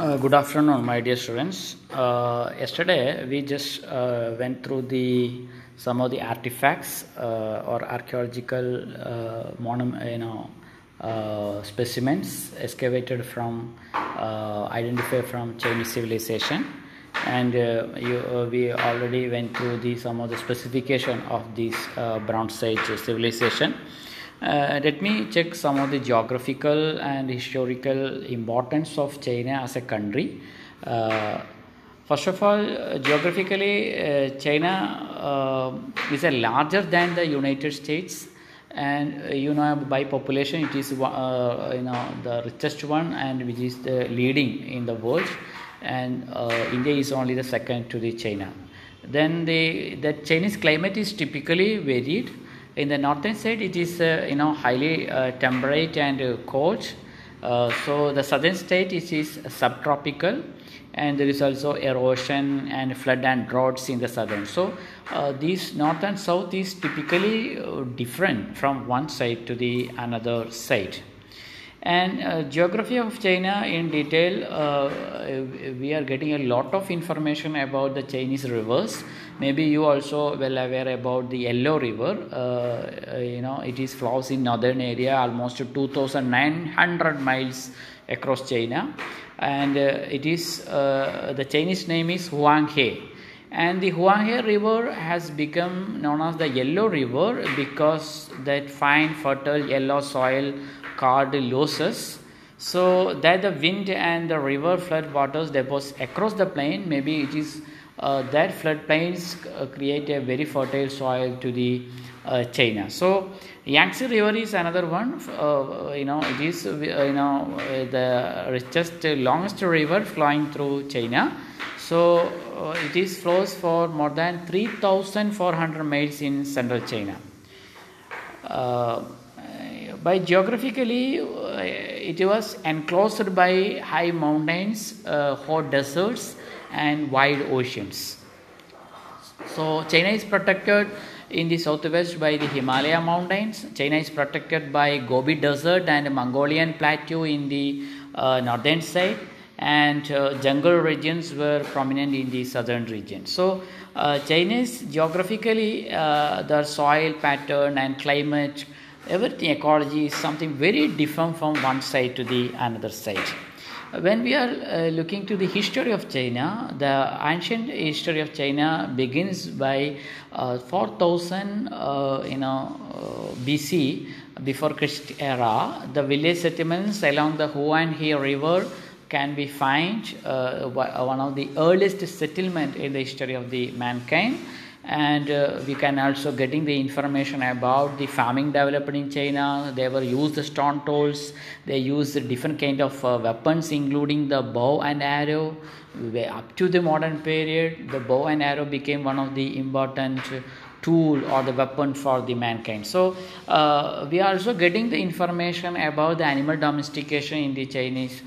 Uh, good afternoon, my dear students. Uh, yesterday, we just uh, went through the some of the artifacts uh, or archaeological uh, you know, uh, specimens excavated from identified from Chinese civilization, and you, we already went through the some of the specification of this uh, Bronze Age civilization. Uh, let me check some of the geographical and historical importance of China as a country. Uh, first of all, uh, geographically, uh, China uh, is a larger than the United States, and uh, you know by population it is you know the richest one and which is the leading in the world, and India is only the second to the China. Then the the Chinese climate is typically varied in the northern side it is uh, you know highly uh, temperate and uh, cold. So the southern state it is subtropical and there is also erosion and flood and droughts in the southern. So uh, these north and south is typically uh, different from one side to the another side. And uh, geography of china in detail we are getting a lot of information about the chinese rivers maybe you also well aware about the yellow river uh, uh, you know it is flows in northern area almost 2900 miles across china and uh, it is uh, the chinese name is huanghe and the Huanghe River has become known as the Yellow River because that fine fertile yellow soil called loess. So that the wind and the river flood waters deposit across the plain. Maybe it is uh, that flood plains uh, create a very fertile soil to the uh, China. So Yangtze River is another one. Uh, you know it is you know the richest, longest river flowing through China. So it is flows for more than 3,400 miles in central China. By geographically, uh, it was enclosed by high mountains, uh, hot deserts, and wide oceans. So China is protected in the southwest by the Himalaya mountains. China is protected by Gobi Desert and Mongolian Plateau in the uh, northern side, and uh, jungle regions were prominent in the southern region. So uh, China is geographically uh, the soil pattern and climate, everything ecology is something very different from one side to the another side when we are uh, looking to the history of China, the ancient history of China begins by uh, 4000, uh, you know, uh, BC, before Christ era. The village settlements along the Huanghe River can be find uh, one of the earliest settlement in the history of the mankind and uh, we can also getting the information about the farming developed in china. They were used the stone tools. They used different kind of uh, weapons including the bow and arrow. Up to the modern period the bow and arrow became one of the important tool or the weapon for the mankind. So uh, we are also getting the information about the animal domestication in the chinese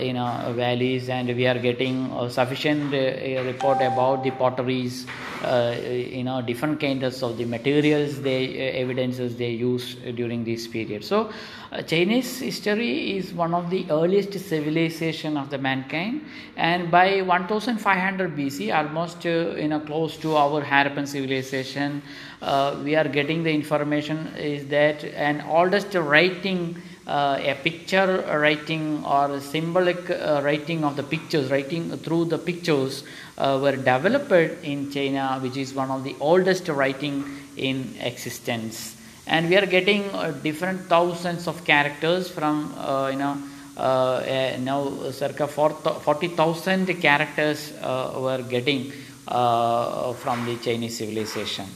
you know valleys and we are getting uh, sufficient uh, report about the potteries uh, you know different kinds of the materials they uh, evidences they use during this period. So uh, chinese history is one of the earliest civilization of the mankind and by 1500 bc almost uh, you know close to our harappan civilization uh, we are getting the information is that an oldest writing uh, a picture writing or symbolic uh, writing of the pictures, writing through the pictures uh, were developed in China, which is one of the oldest writing in existence. And we are getting uh, different thousands of characters from uh, you know uh, now circa 40,000 characters were getting from the Chinese civilization.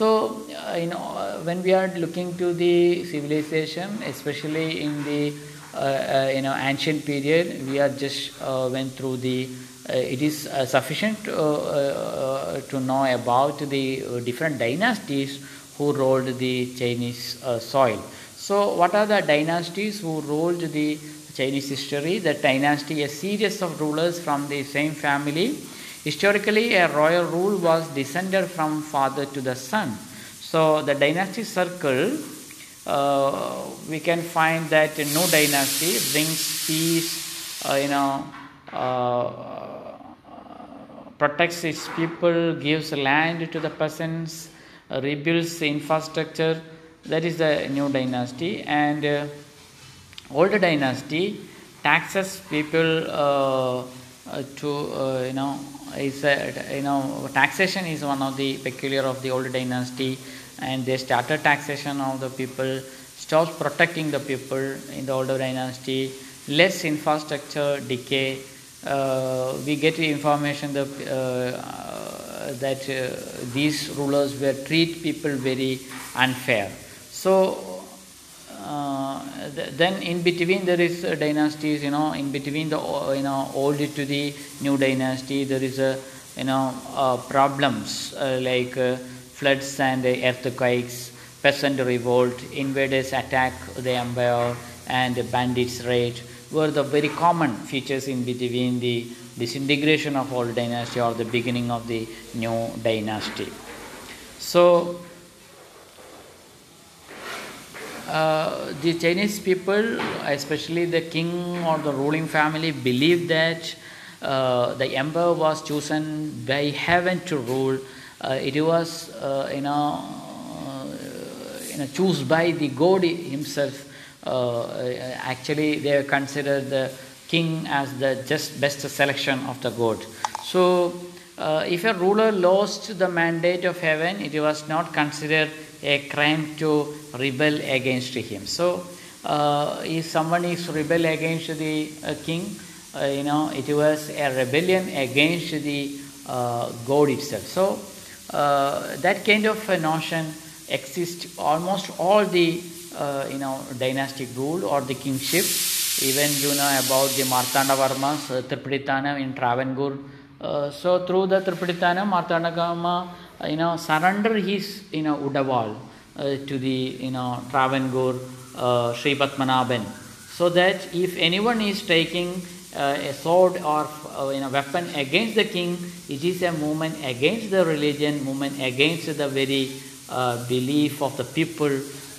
So, uh, you know, uh, when we are looking to the civilization, especially in the uh, uh you know ancient period, we are just uh, went through the. Uh, it is sufficient to know about the different dynasties who ruled the Chinese soil. So, what are the dynasties who ruled the Chinese history? The dynasty, a series of rulers from the same family Historically, a royal rule was descended from father to the son. So, the dynasty circle, uh, we can find that no dynasty brings peace, uh, you know, uh, protects its people, gives land to the peasants, uh, rebuilds infrastructure. That is the new dynasty. And uh, older dynasty taxes people uh, uh, to you know is a, you know taxation is one of the peculiar of the old dynasty, and they started taxation of the people, stopped protecting the people in the older dynasty. Less infrastructure decay. Uh, we get information that, uh, that uh, these rulers were treat people very unfair. So th- then in between there is uh, dynasties you know in between the uh, you know old to the new dynasty there is a you know uh, problems like floods and earthquakes peasant revolt invaders attack the empire and bandits raid were the very common features in between the disintegration of old dynasty or the beginning of the new dynasty. So uh, the Chinese people, especially the king or the ruling family, believe that uh, the emperor was chosen by heaven to rule. Uh, it was, uh, you know, uh, you know, chosen by the God himself. Uh, actually, they consider the king as the just best selection of the God. So, uh, if a ruler lost the mandate of heaven, it was not considered a crime to rebel against him. So, uh, if someone is rebel against the uh, king, uh, you know, it was a rebellion against the uh, God itself. So, uh, that kind of a notion exists almost all the uh, you know dynastic rule or the kingship. Even you know about the Martanda Varma's Tripaditanam in Travancore. So through the Tripaditanam, Martandagama, uh, you know, surrender his you know Udawal uh, to the you know Travancore uh, Sri Padmanabhan, so that if anyone is taking uh, a sword or uh, you know weapon against the king, it is a movement against the religion, movement against the very belief of the people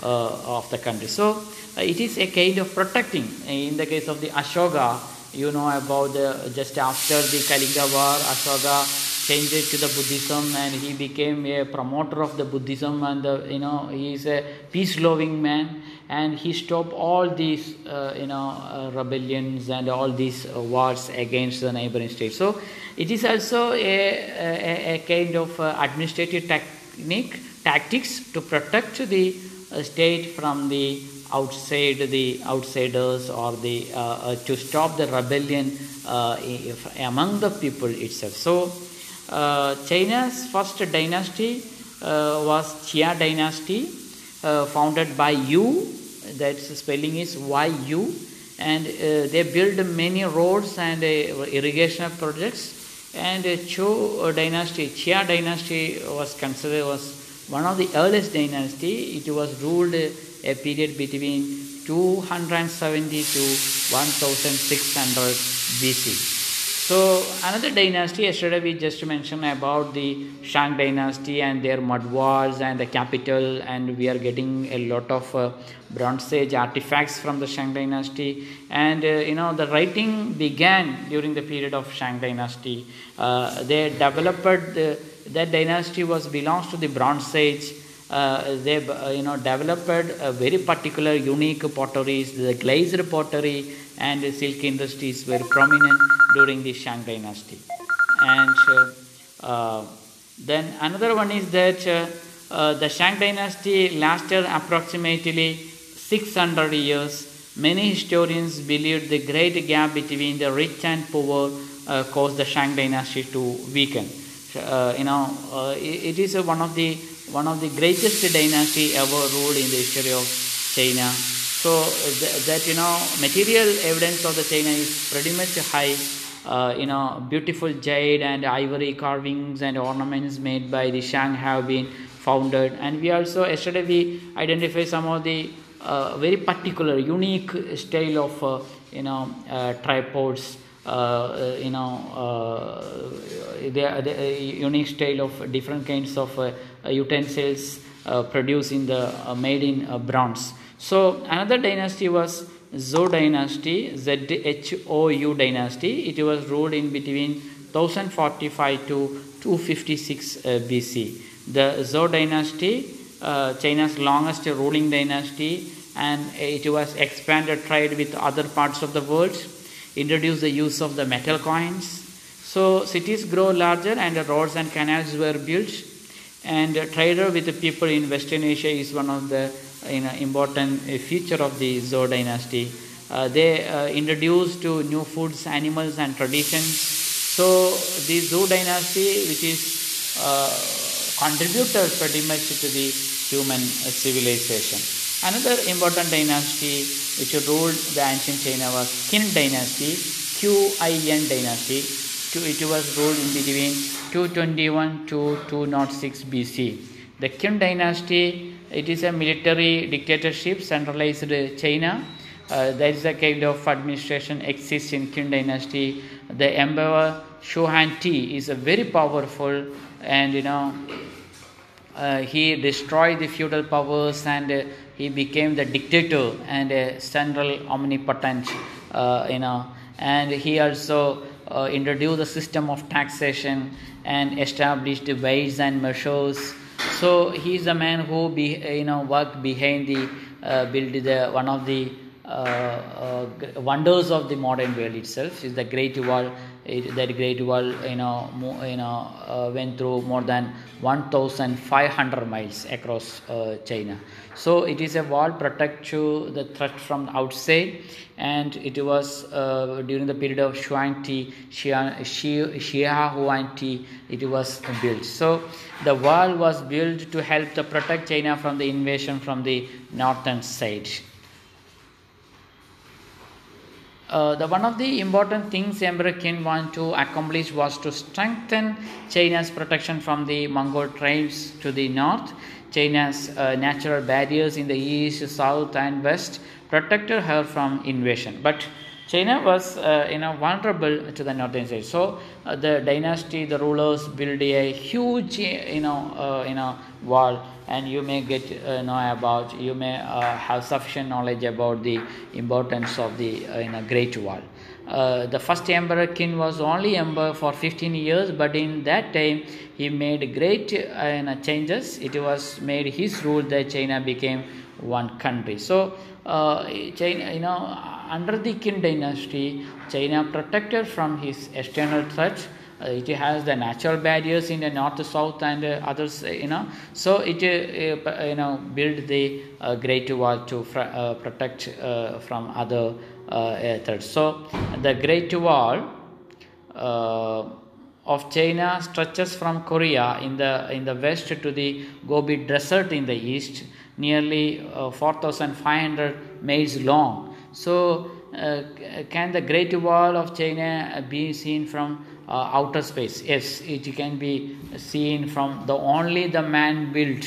of the country. So it is a kind of protecting. In the case of the Ashoka, you know about the just after the Kalinga war, Ashoka changed it to the Buddhism and he became a promoter of the Buddhism and the, you know he is a peace loving man and he stopped all these uh, you know uh, rebellions and all these uh, wars against the neighboring states. So it is also a, a, a kind of uh, administrative technique tactics to protect the uh, state from the outside the outsiders or the uh, uh, to stop the rebellion uh, among the people itself so uh, china's first dynasty uh, was Xia dynasty uh, founded by yu. That spelling is yu and uh, they built many roads and uh, irrigation projects. And uh, Zhou dynasty Xia dynasty was considered was one of the earliest dynasty. It was ruled a period between 270 to 1600 BC. So another dynasty, yesterday we just mentioned about the Shang dynasty and their mud walls and the capital and we are getting a lot of uh, Bronze Age artifacts from the Shang dynasty and uh, you know the writing began during the period of Shang dynasty. Uh, they developed, the, that dynasty was belongs to the Bronze Age uh, they uh, you know developed a very particular unique potteries the glazed pottery and silk industries were prominent during the Shang dynasty. And uh, uh, then another one is that uh, uh, the Shang dynasty lasted approximately 600 years. Many historians believe the great gap between the rich and poor caused the Shang dynasty to weaken. You know it, it is one of the one of the greatest dynasty ever ruled in the history of China. So th- that you know material evidence of the China is pretty much high. Uh, you know beautiful jade and ivory carvings and ornaments made by the Shang have been founded, and we also yesterday we identify some of the uh, very particular unique style of uh, you know uh, tripods. Uh, you know, uh, they are the uh, unique style of different kinds of uh, utensils produced in the made in bronze. So another dynasty was Zhou dynasty, Z-H-O-U dynasty. It was ruled in between 1045 to 256 uh, BC. The Zhou dynasty, uh, China's longest ruling dynasty, and it was expanded trade with other parts of the world, introduced the use of the metal coins. So cities grow larger and roads and canals were built and trader with the people in Western Asia is one of the you know, important feature of the Zhou dynasty. Uh, they uh, introduced to new foods, animals and traditions. So the Zhou dynasty which is uh, contributed pretty much to the human civilization. Another important dynasty which ruled the ancient China was Qin dynasty, Q-I-N dynasty. It was ruled in between 221 to 206 BC. The Qin dynasty, it is a military dictatorship, centralized China. Uh, there is a kind of administration exists in Qin dynasty. The emperor Shi Huangdi is a very powerful and you know uh, he destroyed the feudal powers and uh, he became the dictator and a central omnipotent uh, you know. And he also uh, introduced the system of taxation and established the weights and measures. So he is a man who be, you know worked behind the uh, build the one of the wonders of the modern world itself is the great wall that great wall you know you know uh, went through more than 1500 miles across uh, china so it is a wall protect to the threat from outside and it was uh, during the period of Xuanti, Xia, Xia Huanti, it was built. So the wall was built to help to protect China from the invasion from the northern side. Uh, the one of the important things Emperor Qin wanted to accomplish was to strengthen China's protection from the Mongol tribes to the north. China's uh, natural barriers in the east, south, and west protected her from invasion. But China was, uh, you know, vulnerable to the northern side. So uh, the dynasty, the rulers built a huge, you know, uh, you know, wall, and you may get uh, know about, you may uh, have sufficient knowledge about the importance of the, uh, you know, Great Wall. the first emperor Qin was only emperor for 15 years, but in that time he made great know, changes. It was made his rule that China became one country. So China, you know under the Qin dynasty, China protected from his external threats. Uh, it has the natural barriers in the north, south, and uh, others. You know, so it uh, you know build the Great Wall to fr- protect from other threats. So the Great Wall of China stretches from Korea in the in the west to the Gobi Desert in the east, nearly uh, 4,500 miles long. So, uh, can the Great Wall of China be seen from uh, outer space? Yes, it can be seen from the only the man built,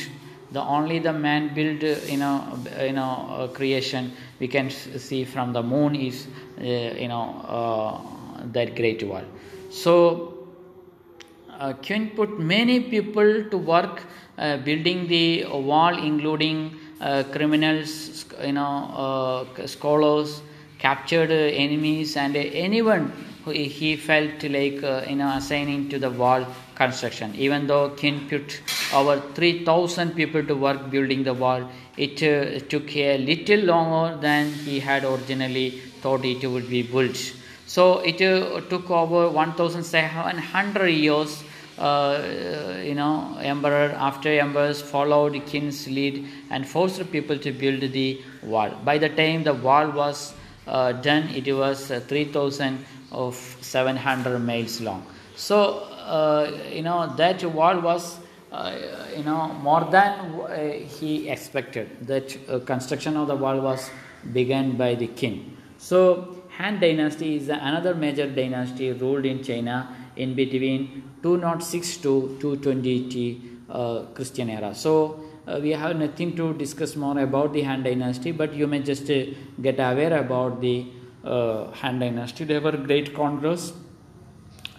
the only the man built, you know, you know, creation we can see from the moon is, you know, that Great Wall. So, uh, put many people to work uh, building the wall, including uh, criminals, you know, uh, scholars, captured enemies, and anyone he felt like you know assigning to the wall construction. Even though Qin put over 3,000 people to work building the wall, it uh, took a little longer than he had originally thought it would be built. So it uh, took over 1,700 years uh, you know, emperor after emperors followed Qin's lead and forced people to build the wall. By the time the wall was uh, done, it was uh, 3,700 miles long. So, uh, you know, that wall was, uh, you know, more than uh, he expected. That construction of the wall was begun by the king. So, Han Dynasty is another major dynasty ruled in China in between 206 to 220 uh, Christian era. So uh, we have nothing to discuss more about the Han Dynasty, but you may just uh, get aware about the uh, Han Dynasty. They were great conquerors.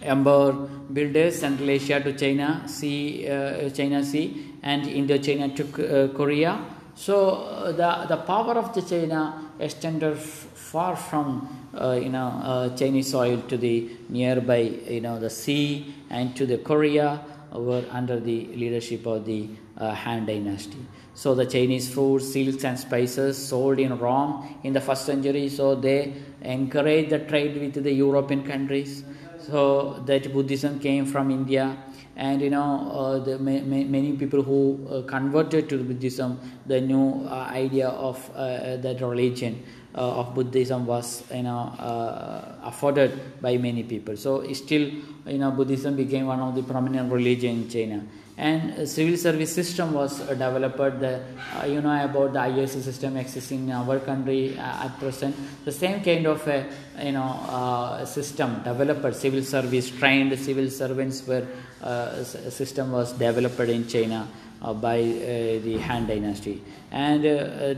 Emperor builders Central Asia to China Sea, uh, China Sea, and Indochina to uh, Korea. So uh, the, the power of the China extended far from uh, you know Chinese soil to the nearby you know the sea and to the Korea were under the leadership of the Han Dynasty. So the Chinese fruits, silks, and spices sold in Rome in the first century. So they encouraged the trade with the European countries. So that Buddhism came from India, and you know uh, the ma- ma- many people who uh, converted to Buddhism, the new uh, idea of uh, that religion. Uh, of Buddhism was you know uh, afforded by many people. So still you know Buddhism became one of the prominent religion in China. And civil service system was uh, developed. The, uh, you know about the IAS system existing in our country uh, at present. The same kind of a you know uh, system developed. Civil service trained civil servants were uh, system was developed in China uh, by the Han Dynasty, and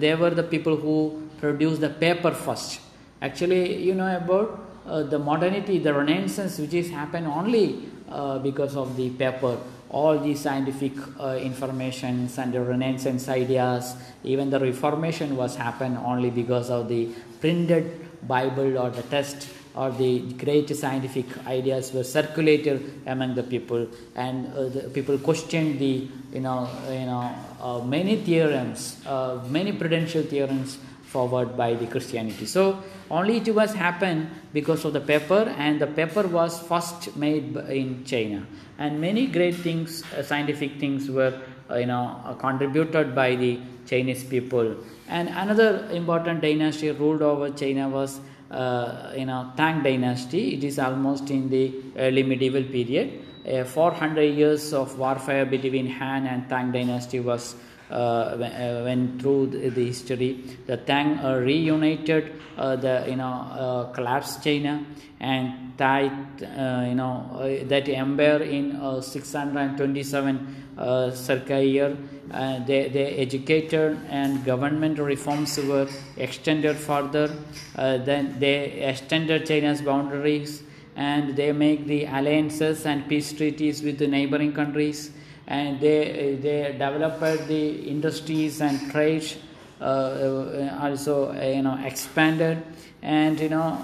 they were the people who produced the paper first. Actually, you know about uh, the modernity, the renaissance, which is happened only uh, because of the paper. All the scientific uh, informations and the renaissance ideas, even the reformation was happened only because of the printed Bible or the text or the great scientific ideas were circulated among the people, and uh, the people questioned the you know you know uh, many theorems, uh, many prudential theorems forward by the Christianity. So only it was happened because of the paper, and the paper was first made in China, and many great things, uh, scientific things, were uh, you know uh, contributed by the Chinese people. And another important dynasty ruled over China was uh, you know Tang dynasty. It is almost in the early medieval period. 400 years of warfare between Han and Tang dynasty was uh, went through the, the, history. The Tang uh, reunited uh, the you know collapsed China and Thai you know that empire in 627 uh, circa year. Uh, they, they educated and government reforms were extended further. Uh, then they extended China's boundaries and they make the alliances and peace treaties with the neighboring countries and they they developed the industries and trade uh, also uh, you know expanded. And you know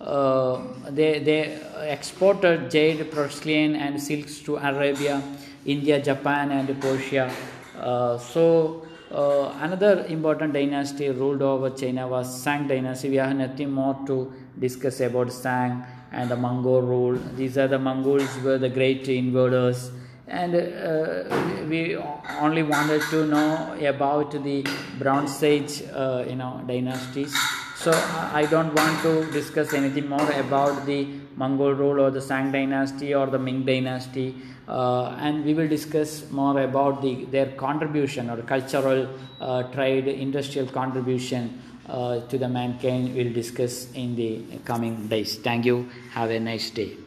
uh, they they exported jade porcelain and silks to arabia india japan and persia. Uh, so uh, another important dynasty ruled over china was Shang dynasty. We have nothing more to discuss about Shang and the mongol rule. These are the mongols were the great invaders and uh, we only wanted to know about the Bronze Age, uh, you know, dynasties. So I don't want to discuss anything more about the Mongol rule or the Shang dynasty or the Ming dynasty, uh, and we will discuss more about the their contribution or cultural, uh, trade, industrial contribution uh, to the mankind. We'll discuss in the coming days. Thank you. Have a nice day.